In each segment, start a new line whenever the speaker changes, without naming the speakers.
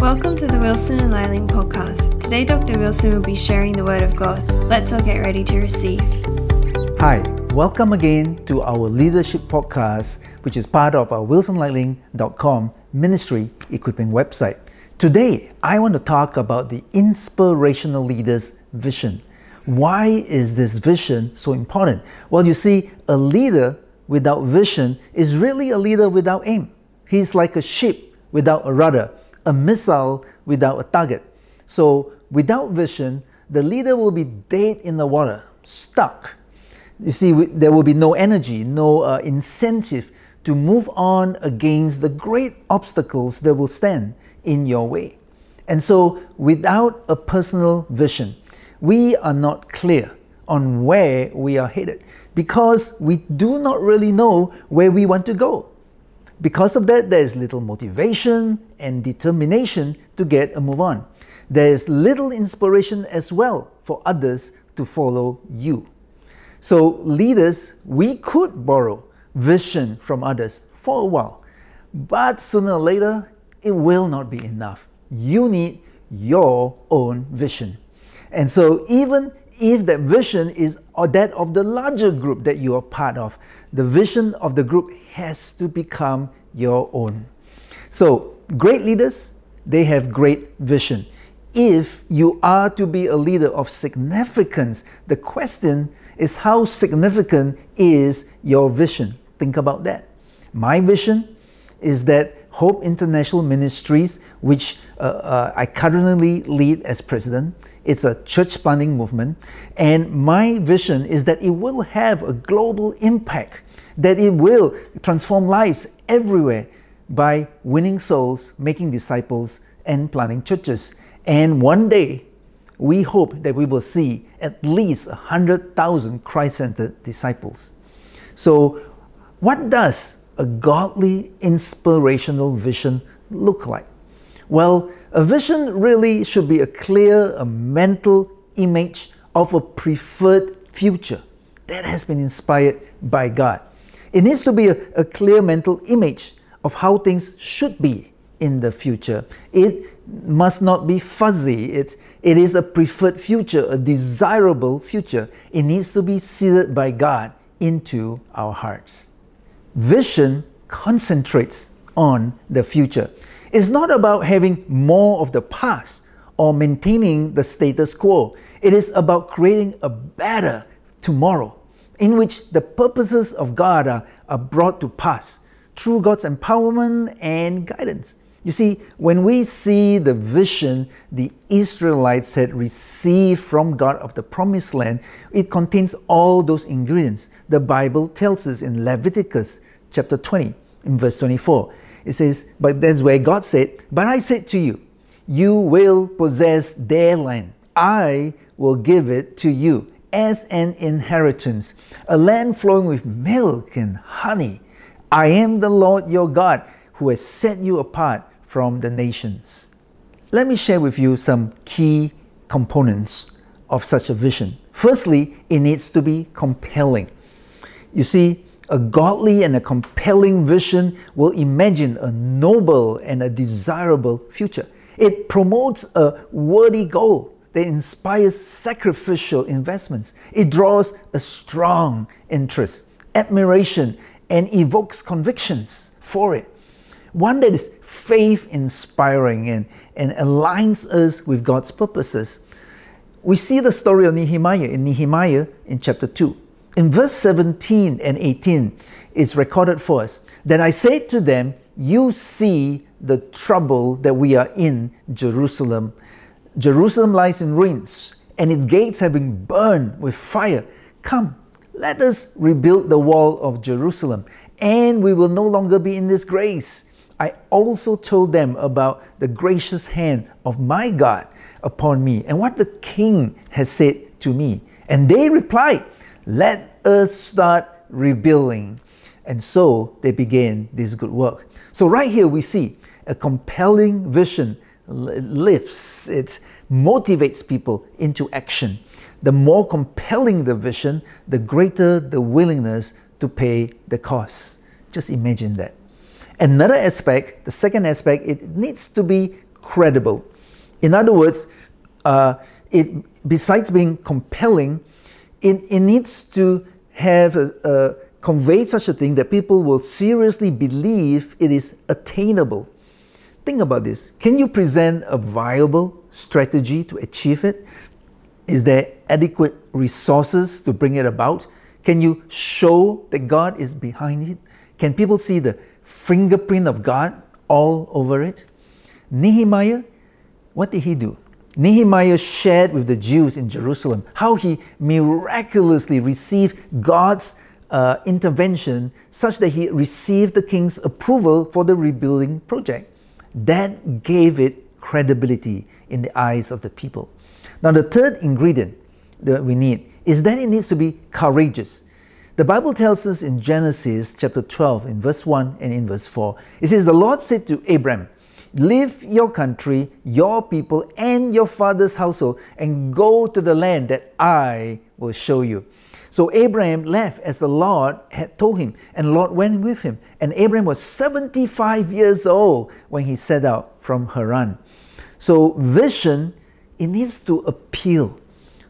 Welcome to the Wilson and Liling podcast. Today, Dr. Wilson will be sharing the Word of God. Let's all get ready to receive.
Hi, welcome again to our leadership podcast, which is part of our wilsonliling.com ministry equipping website. Today, I want to talk about the inspirational leader's vision. Why is this vision so important? Well, you see, a leader without vision is really a leader without aim. He's like a ship without a rudder a missile without a target. So, without vision, the leader will be dead in the water, stuck. You see, there will be no energy, no uh, incentive to move on against the great obstacles that will stand in your way. And so, without a personal vision, we are not clear on where we are headed because we do not really know where we want to go. Because of that, there is little motivation and determination to get a move on. There is little inspiration as well for others to follow you. So, leaders, we could borrow vision from others for a while, but sooner or later, it will not be enough. You need your own vision. And so, even if that vision is or that of the larger group that you are part of, the vision of the group has to become your own. So, great leaders, they have great vision. If you are to be a leader of significance, the question is how significant is your vision? Think about that. My vision is that Hope International Ministries, which uh, uh, I currently lead as president, it's a church planting movement, and my vision is that it will have a global impact that it will transform lives everywhere by winning souls, making disciples, and planting churches. And one day, we hope that we will see at least 100,000 Christ centered disciples. So, what does a godly inspirational vision look like? Well, a vision really should be a clear, a mental image of a preferred future that has been inspired by God. It needs to be a, a clear mental image of how things should be in the future. It must not be fuzzy. It, it is a preferred future, a desirable future. It needs to be seeded by God into our hearts. Vision concentrates on the future. It's not about having more of the past or maintaining the status quo. It is about creating a better tomorrow in which the purposes of God are, are brought to pass through God's empowerment and guidance. You see, when we see the vision the Israelites had received from God of the promised land, it contains all those ingredients. The Bible tells us in Leviticus chapter 20, in verse 24. It says, But that's where God said, But I said to you, you will possess their land. I will give it to you as an inheritance, a land flowing with milk and honey. I am the Lord your God who has set you apart from the nations. Let me share with you some key components of such a vision. Firstly, it needs to be compelling. You see, a godly and a compelling vision will imagine a noble and a desirable future. It promotes a worthy goal that inspires sacrificial investments. It draws a strong interest, admiration, and evokes convictions for it. One that is faith inspiring and, and aligns us with God's purposes. We see the story of Nehemiah in Nehemiah in chapter 2. In verse 17 and 18, is recorded for us that I said to them, You see the trouble that we are in Jerusalem Jerusalem lies in ruins, and its gates have been burned with fire. Come, let us rebuild the wall of Jerusalem, and we will no longer be in disgrace. I also told them about the gracious hand of my God upon me and what the king has said to me. And they replied, Let us start rebuilding. And so they began this good work. So, right here, we see a compelling vision lifts, it motivates people into action. The more compelling the vision, the greater the willingness to pay the cost. Just imagine that. Another aspect, the second aspect, it needs to be credible. In other words, uh, it besides being compelling, it, it needs to have a, such a thing that people will seriously believe it is attainable. Think about this. Can you present a viable strategy to achieve it? Is there adequate resources to bring it about? Can you show that God is behind it? Can people see the fingerprint of God all over it? Nehemiah, what did he do? Nehemiah shared with the Jews in Jerusalem how he miraculously received God's uh, intervention such that he received the king's approval for the rebuilding project. That gave it credibility in the eyes of the people. Now, the third ingredient that we need is that it needs to be courageous. The Bible tells us in Genesis chapter 12, in verse 1 and in verse 4, it says, The Lord said to Abram, Leave your country, your people, and your father's household, and go to the land that I will show you. So Abraham left as the Lord had told him, and the Lord went with him. And Abraham was 75 years old when he set out from Haran. So vision, it needs to appeal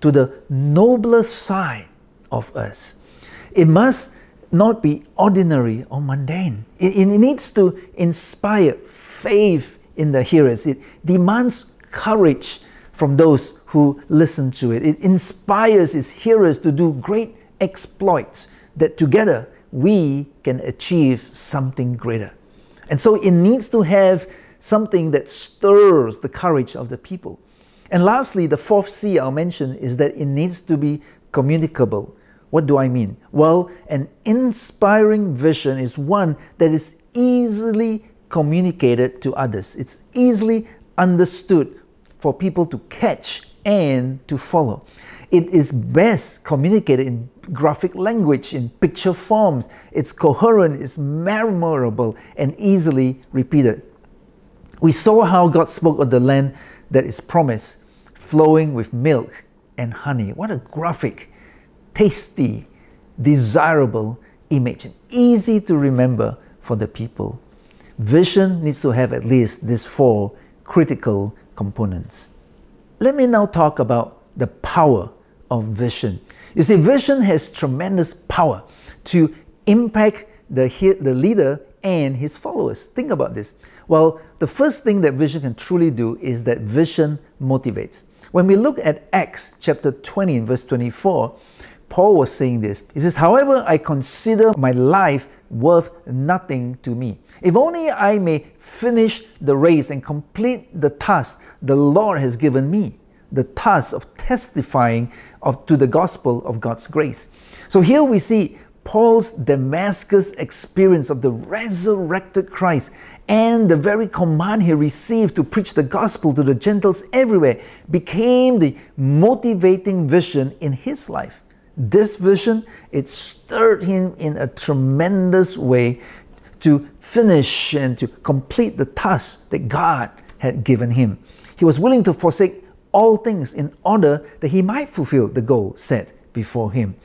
to the nobler side of us. It must not be ordinary or mundane. It, it needs to inspire faith in the hearers. It demands courage from those who listen to it. It inspires its hearers to do great exploits that together we can achieve something greater. And so it needs to have something that stirs the courage of the people. And lastly, the fourth C I'll mention is that it needs to be communicable. What do I mean? Well, an inspiring vision is one that is easily communicated to others. It's easily understood for people to catch and to follow. It is best communicated in graphic language, in picture forms. It's coherent, it's memorable, and easily repeated. We saw how God spoke of the land that is promised, flowing with milk and honey. What a graphic, tasty, desirable image, and easy to remember for the people. Vision needs to have at least these four critical components. Let me now talk about the power of vision. You see, vision has tremendous power to impact the, the leader and his followers. Think about this. Well, the first thing that vision can truly do is that vision motivates. When we look at Acts chapter 20 and verse 24, Paul was saying this. He says, However, I consider my life worth nothing to me. If only I may finish the race and complete the task the Lord has given me, the task of testifying of, to the gospel of God's grace. So here we see Paul's Damascus experience of the resurrected Christ and the very command he received to preach the gospel to the Gentiles everywhere became the motivating vision in his life. This vision, it stirred him in a tremendous way to finish and to complete the task that God had given him. He was willing to forsake all things in order that he might fulfill the goal set before him.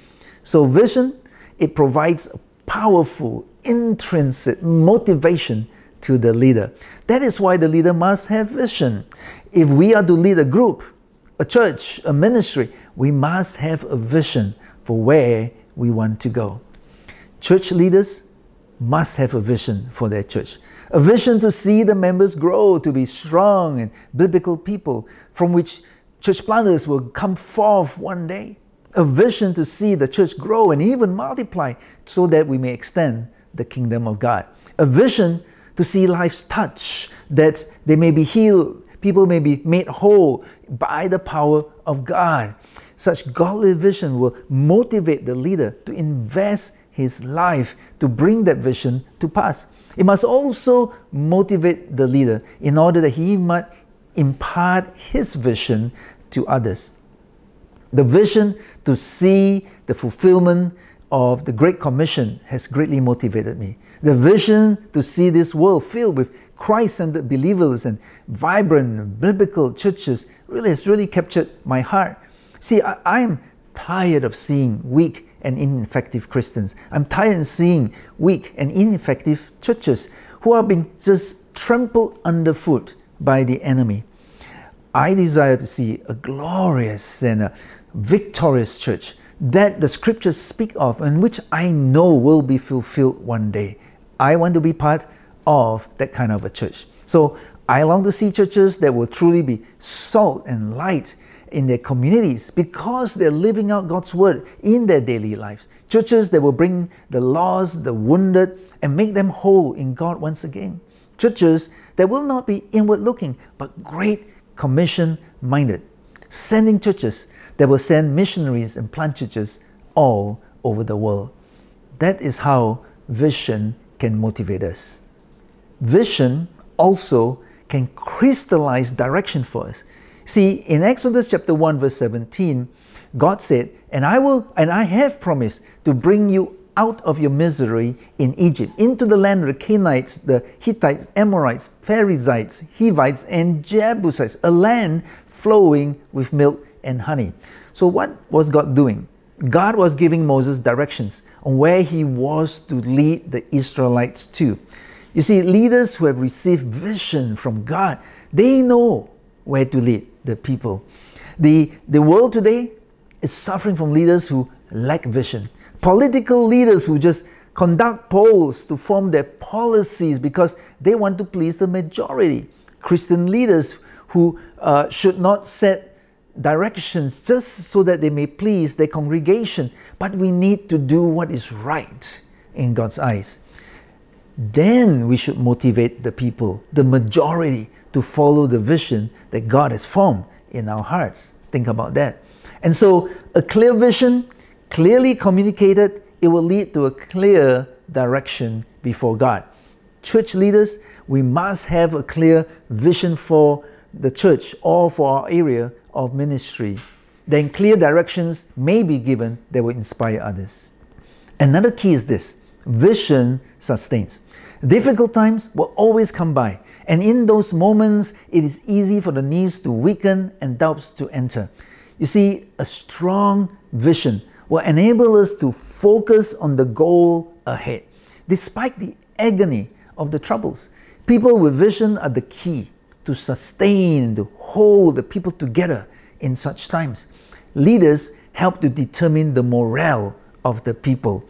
So, vision, it provides a powerful, intrinsic motivation to the leader. That is why the leader must have vision. If we are to lead a group, a church, a ministry, we must have a vision for where we want to go. Church leaders must have a vision for their church. A vision to see the members grow to be strong and biblical people from which church planters will come forth one day. A vision to see the church grow and even multiply so that we may extend the kingdom of God. A vision to see lives touch, that they may be healed, people may be made whole by the power of God. Such godly vision will motivate the leader to invest his life to bring that vision to pass. It must also motivate the leader in order that he might impart his vision to others. The vision to see the fulfillment of the Great Commission has greatly motivated me. The vision to see this world filled with Christ centered believers and vibrant biblical churches really has really captured my heart. See, I, am tired of seeing weak and ineffective Christians. I'm tired of seeing weak and ineffective churches who are being just trampled underfoot by the enemy. I desire to see a glorious and a victorious church that the scriptures speak of and which I know will be fulfilled one day. I want to be part of that kind of a church. So I long to see churches that will truly be salt and light in their communities because they're living out God's word in their daily lives. Churches that will bring the lost, the wounded, and make them whole in God once again. Churches that will not be inward looking, but great commission minded. Sending churches that will send missionaries and plant churches all over the world. That is how vision can motivate us. Vision also can crystallize direction for us. See, in Exodus chapter 1 verse 17, God said, "And I will and I have promised to bring you out of your misery in Egypt into the land of the Canaanites, the Hittites, Amorites, Perizzites, Hivites, and Jebusites, a land flowing with milk and honey." So what was God doing? God was giving Moses directions on where he was to lead the Israelites to. You see, leaders who have received vision from God, they know where to lead the people. The, the world today is suffering from leaders who lack vision. Political leaders who just conduct polls to form their policies because they want to please the majority. Christian leaders who uh, should not set directions just so that they may please their congregation, but we need to do what is right in God's eyes. Then we should motivate the people, the majority, to follow the vision that God has formed in our hearts. Think about that. And so, a clear vision, clearly communicated, it will lead to a clear direction before God. Church leaders, we must have a clear vision for the church or for our area of ministry. Then clear directions may be given that will inspire others. Another key is this vision sustains. Difficult times will always come by, and in those moments, it is easy for the knees to weaken and doubts to enter. You see, a strong vision will enable us to focus on the goal ahead. Despite the agony of the troubles, people with vision are the key to sustain, and to hold the people together in such times. Leaders help to determine the morale of the people.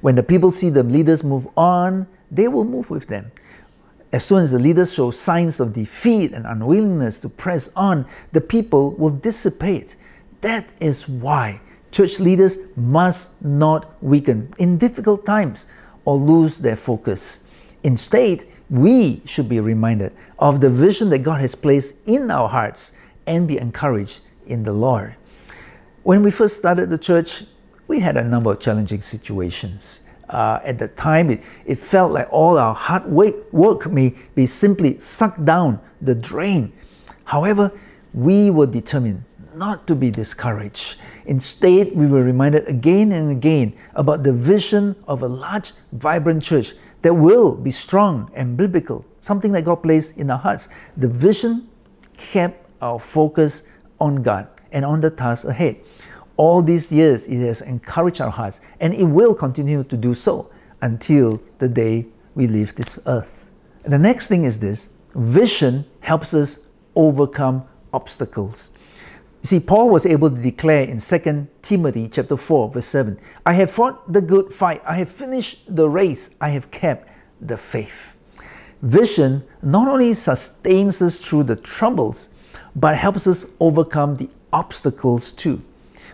When the people see the leaders move on, they will move with them. As soon as the leaders show signs of defeat and unwillingness to press on, the people will dissipate. That is why church leaders must not weaken in difficult times or lose their focus. Instead, we should be reminded of the vision that God has placed in our hearts and be encouraged in the Lord. When we first started the church, we had a number of challenging situations uh, at the time, it, it felt like all our hard work may be simply sucked down the drain. However, we were determined not to be discouraged. Instead, we were reminded again and again about the vision of a large, vibrant church that will be strong and biblical, something that God placed in our hearts. The vision kept our focus on God and on the task ahead all these years, it has encouraged our hearts, and it will continue to do so until the day we leave this earth. And the next thing is this vision helps us overcome obstacles. You see, Paul was able to declare in 2 Timothy chapter 4, verse 7, I have fought the good fight, I have finished the race, I have kept the faith. Vision not only sustains us through the troubles, but helps us overcome the obstacles too.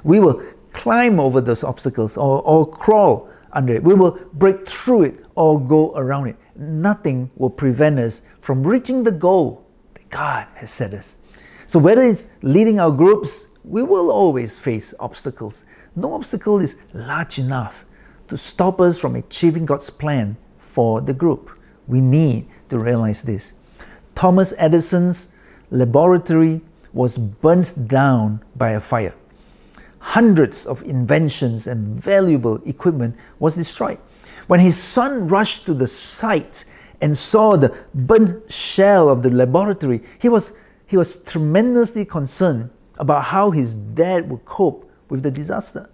We will climb over those obstacles or, or crawl under it. We will break through it or go around it. Nothing will prevent us from reaching the goal that God has set us. So, whether it's leading our groups, we will always face obstacles. No obstacle is large enough to stop us from achieving God's plan for the group. We need to realize this. Thomas Edison's laboratory was burnt down by a fire hundreds of inventions and valuable equipment was destroyed. When his son rushed to the site and saw the burnt shell of the laboratory, he was, he was tremendously concerned about how his dad would cope with the disaster.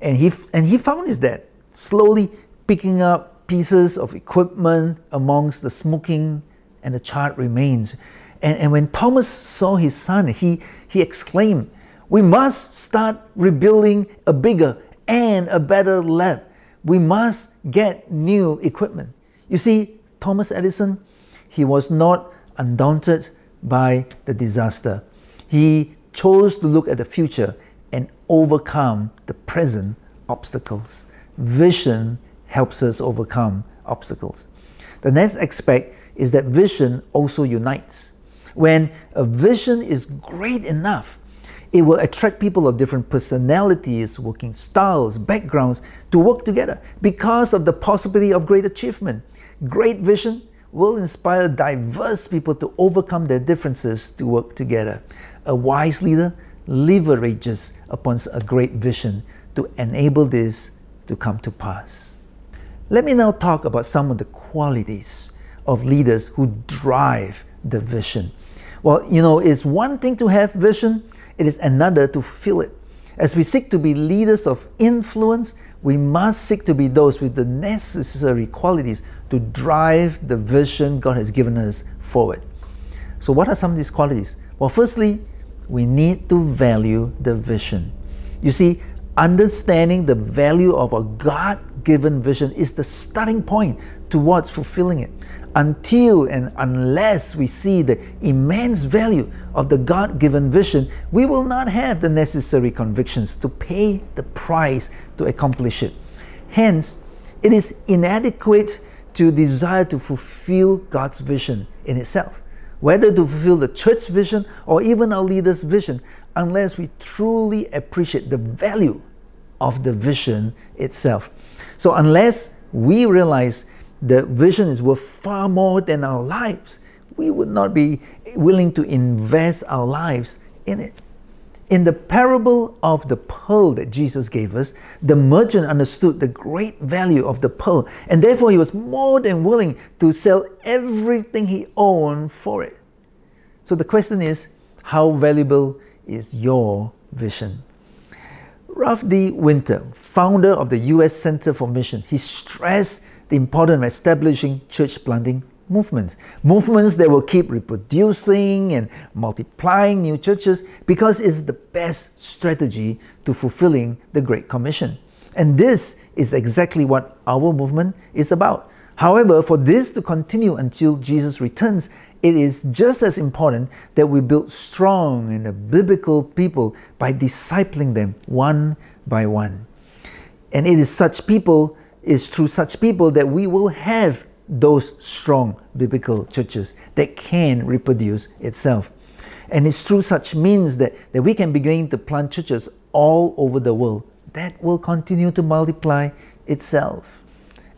And he, and he found his dad slowly picking up pieces of equipment amongst the smoking and the charred remains. And, and when Thomas saw his son, he, he exclaimed, We must start rebuilding a bigger and a better lab. We must get new equipment. You see, Thomas Edison, he was not undaunted by the disaster. He chose to look at the future and overcome the present obstacles. Vision helps us overcome obstacles. The next aspect is that vision also unites. When a vision is great enough, it will attract people of different personalities, working styles, backgrounds to work together because of the possibility of great achievement. Great vision will inspire diverse people to overcome their differences to work together. A wise leader leverages upon a great vision to enable this to come to pass. Let me now talk about some of the qualities of leaders who drive the vision. Well, you know, it's one thing to have vision, it is another to feel it. As we seek to be leaders of influence, we must seek to be those with the necessary qualities to drive the vision God has given us forward. So, what are some of these qualities? Well, firstly, we need to value the vision. You see, understanding the value of a God given vision is the starting point towards fulfilling it. Until and unless we see the immense value of the God given vision, we will not have the necessary convictions to pay the price to accomplish it. Hence, it is inadequate to desire to fulfill God's vision in itself, whether to fulfill the church vision or even our leaders' vision, unless we truly appreciate the value of the vision itself. So, unless we realize the vision is worth far more than our lives, we would not be willing to invest our lives in it. In the parable of the pearl that Jesus gave us, the merchant understood the great value of the pearl, and therefore he was more than willing to sell everything he owned for it. So the question is how valuable is your vision? Ralph D. Winter, founder of the U.S. Center for Mission, he stressed the importance of establishing church planting movements. Movements that will keep reproducing and multiplying new churches because it's the best strategy to fulfilling the Great Commission. And this is exactly what our movement is about. However, for this to continue until Jesus returns, it is just as important that we build strong and biblical people by discipling them one by one. And it is such people, is through such people that we will have those strong biblical churches that can reproduce itself. And it's through such means that, that we can begin to plant churches all over the world that will continue to multiply itself.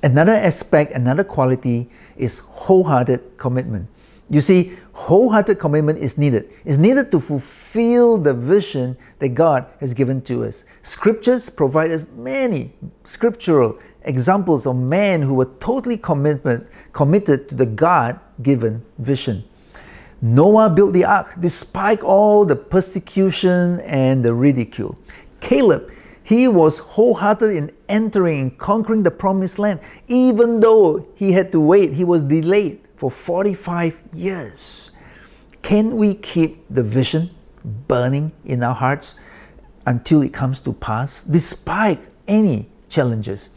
Another aspect, another quality is wholehearted commitment. You see, wholehearted commitment is needed. It's needed to fulfill the vision that God has given to us. Scriptures provide us many scriptural examples of men who were totally commitment, committed to the God given vision. Noah built the ark despite all the persecution and the ridicule. Caleb, he was wholehearted in entering and conquering the promised land, even though he had to wait, he was delayed for 45 years. Can we keep the vision burning in our hearts until it comes to pass, despite any challenges?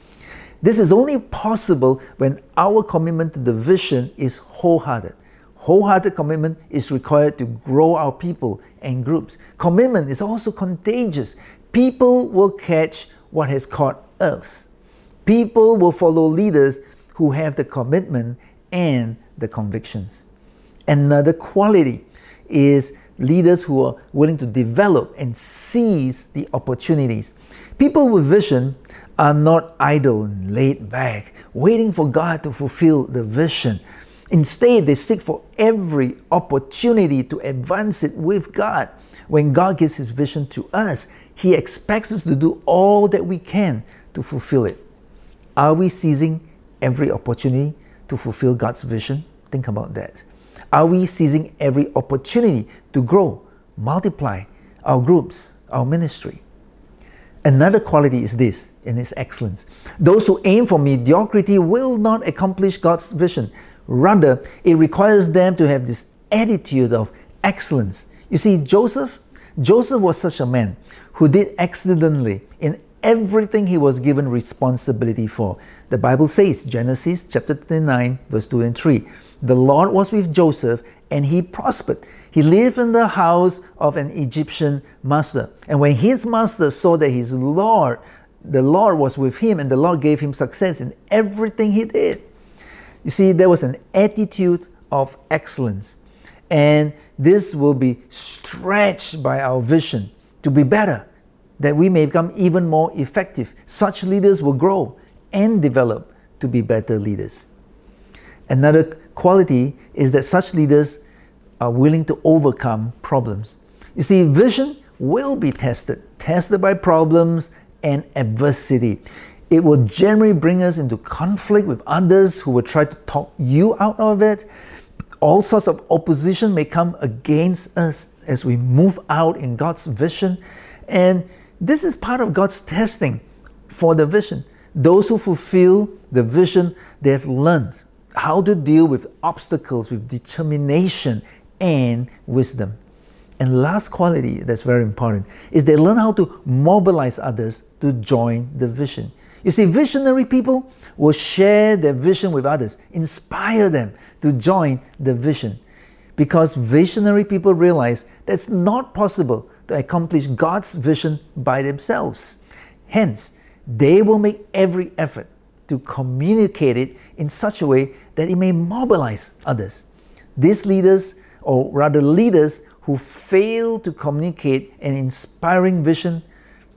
This is only possible when our commitment to the vision is wholehearted. Wholehearted commitment is required to grow our people and groups. Commitment is also contagious. People will catch what has caught us. People will follow leaders who have the commitment and the convictions. Another quality is leaders who are willing to develop and seize the opportunities. People with vision are not idle and laid back, waiting for God to fulfill the vision. Instead, they seek for every opportunity to advance it with God. When God gives His vision to us, He expects us to do all that we can to fulfill it. Are we seizing every opportunity to fulfill God's vision? Think about that. Are we seizing every opportunity to grow, multiply our groups, our ministry? Another quality is this in its excellence. Those who aim for mediocrity will not accomplish God's vision. Rather, it requires them to have this attitude of excellence. You see, Joseph, Joseph was such a man who did excellently in everything he was given responsibility for. The Bible says, Genesis chapter 39, verse 2 and 3, the Lord was with Joseph and he prospered. He lived in the house of an Egyptian master. And when his master saw that his Lord, the Lord was with him and the Lord gave him success in everything he did. You see, there was an attitude of excellence. And this will be stretched by our vision to be better, that we may become even more effective. Such leaders will grow and develop to be better leaders. Another quality is that such leaders are willing to overcome problems. You see, vision will be tested, tested by problems and adversity. It will generally bring us into conflict with others who will try to talk you out of it. All sorts of opposition may come against us as we move out in God's vision. And this is part of God's testing for the vision. Those who fulfill the vision, they have learned how to deal with obstacles with determination and wisdom. And last quality that's very important is they learn how to mobilize others to join the vision. You see, visionary people will share their vision with others, inspire them to join the vision. Because visionary people realize that it's not possible to accomplish God's vision by themselves. Hence, they will make every effort to communicate it in such a way that it may mobilize others. These leaders, or rather leaders who fail to communicate an inspiring vision,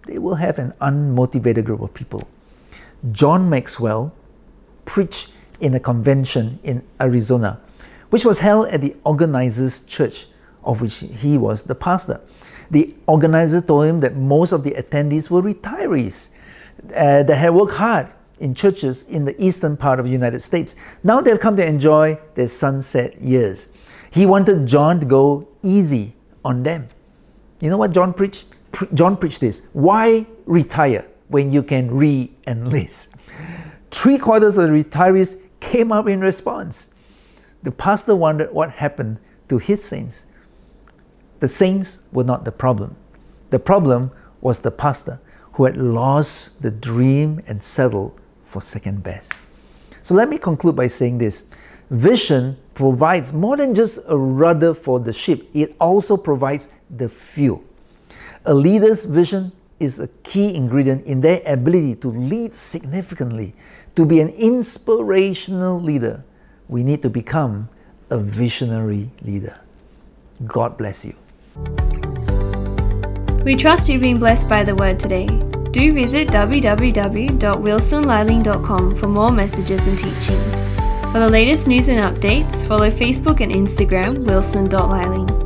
they will have an unmotivated group of people. John Maxwell preached in a convention in Arizona, which was held at the organizer's church, of which he was the pastor. The organizer told him that most of the attendees were retirees uh, that had worked hard in churches in the eastern part of the United States. Now they've come to enjoy their sunset years. He wanted John to go easy on them. You know what John preached? Pre- John preached this Why retire when you can re enlist? Three quarters of the retirees came up in response. The pastor wondered what happened to his saints. The saints were not the problem. The problem was the pastor who had lost the dream and settled for second best. So let me conclude by saying this vision provides more than just a rudder for the ship, it also provides the fuel. A leader's vision is a key ingredient in their ability to lead significantly. To be an inspirational leader, we need to become a visionary leader. God bless you.
We trust you've been blessed by the word today. Do visit www.wilsonliling.com for more messages and teachings. For the latest news and updates, follow Facebook and Instagram wilson.liling.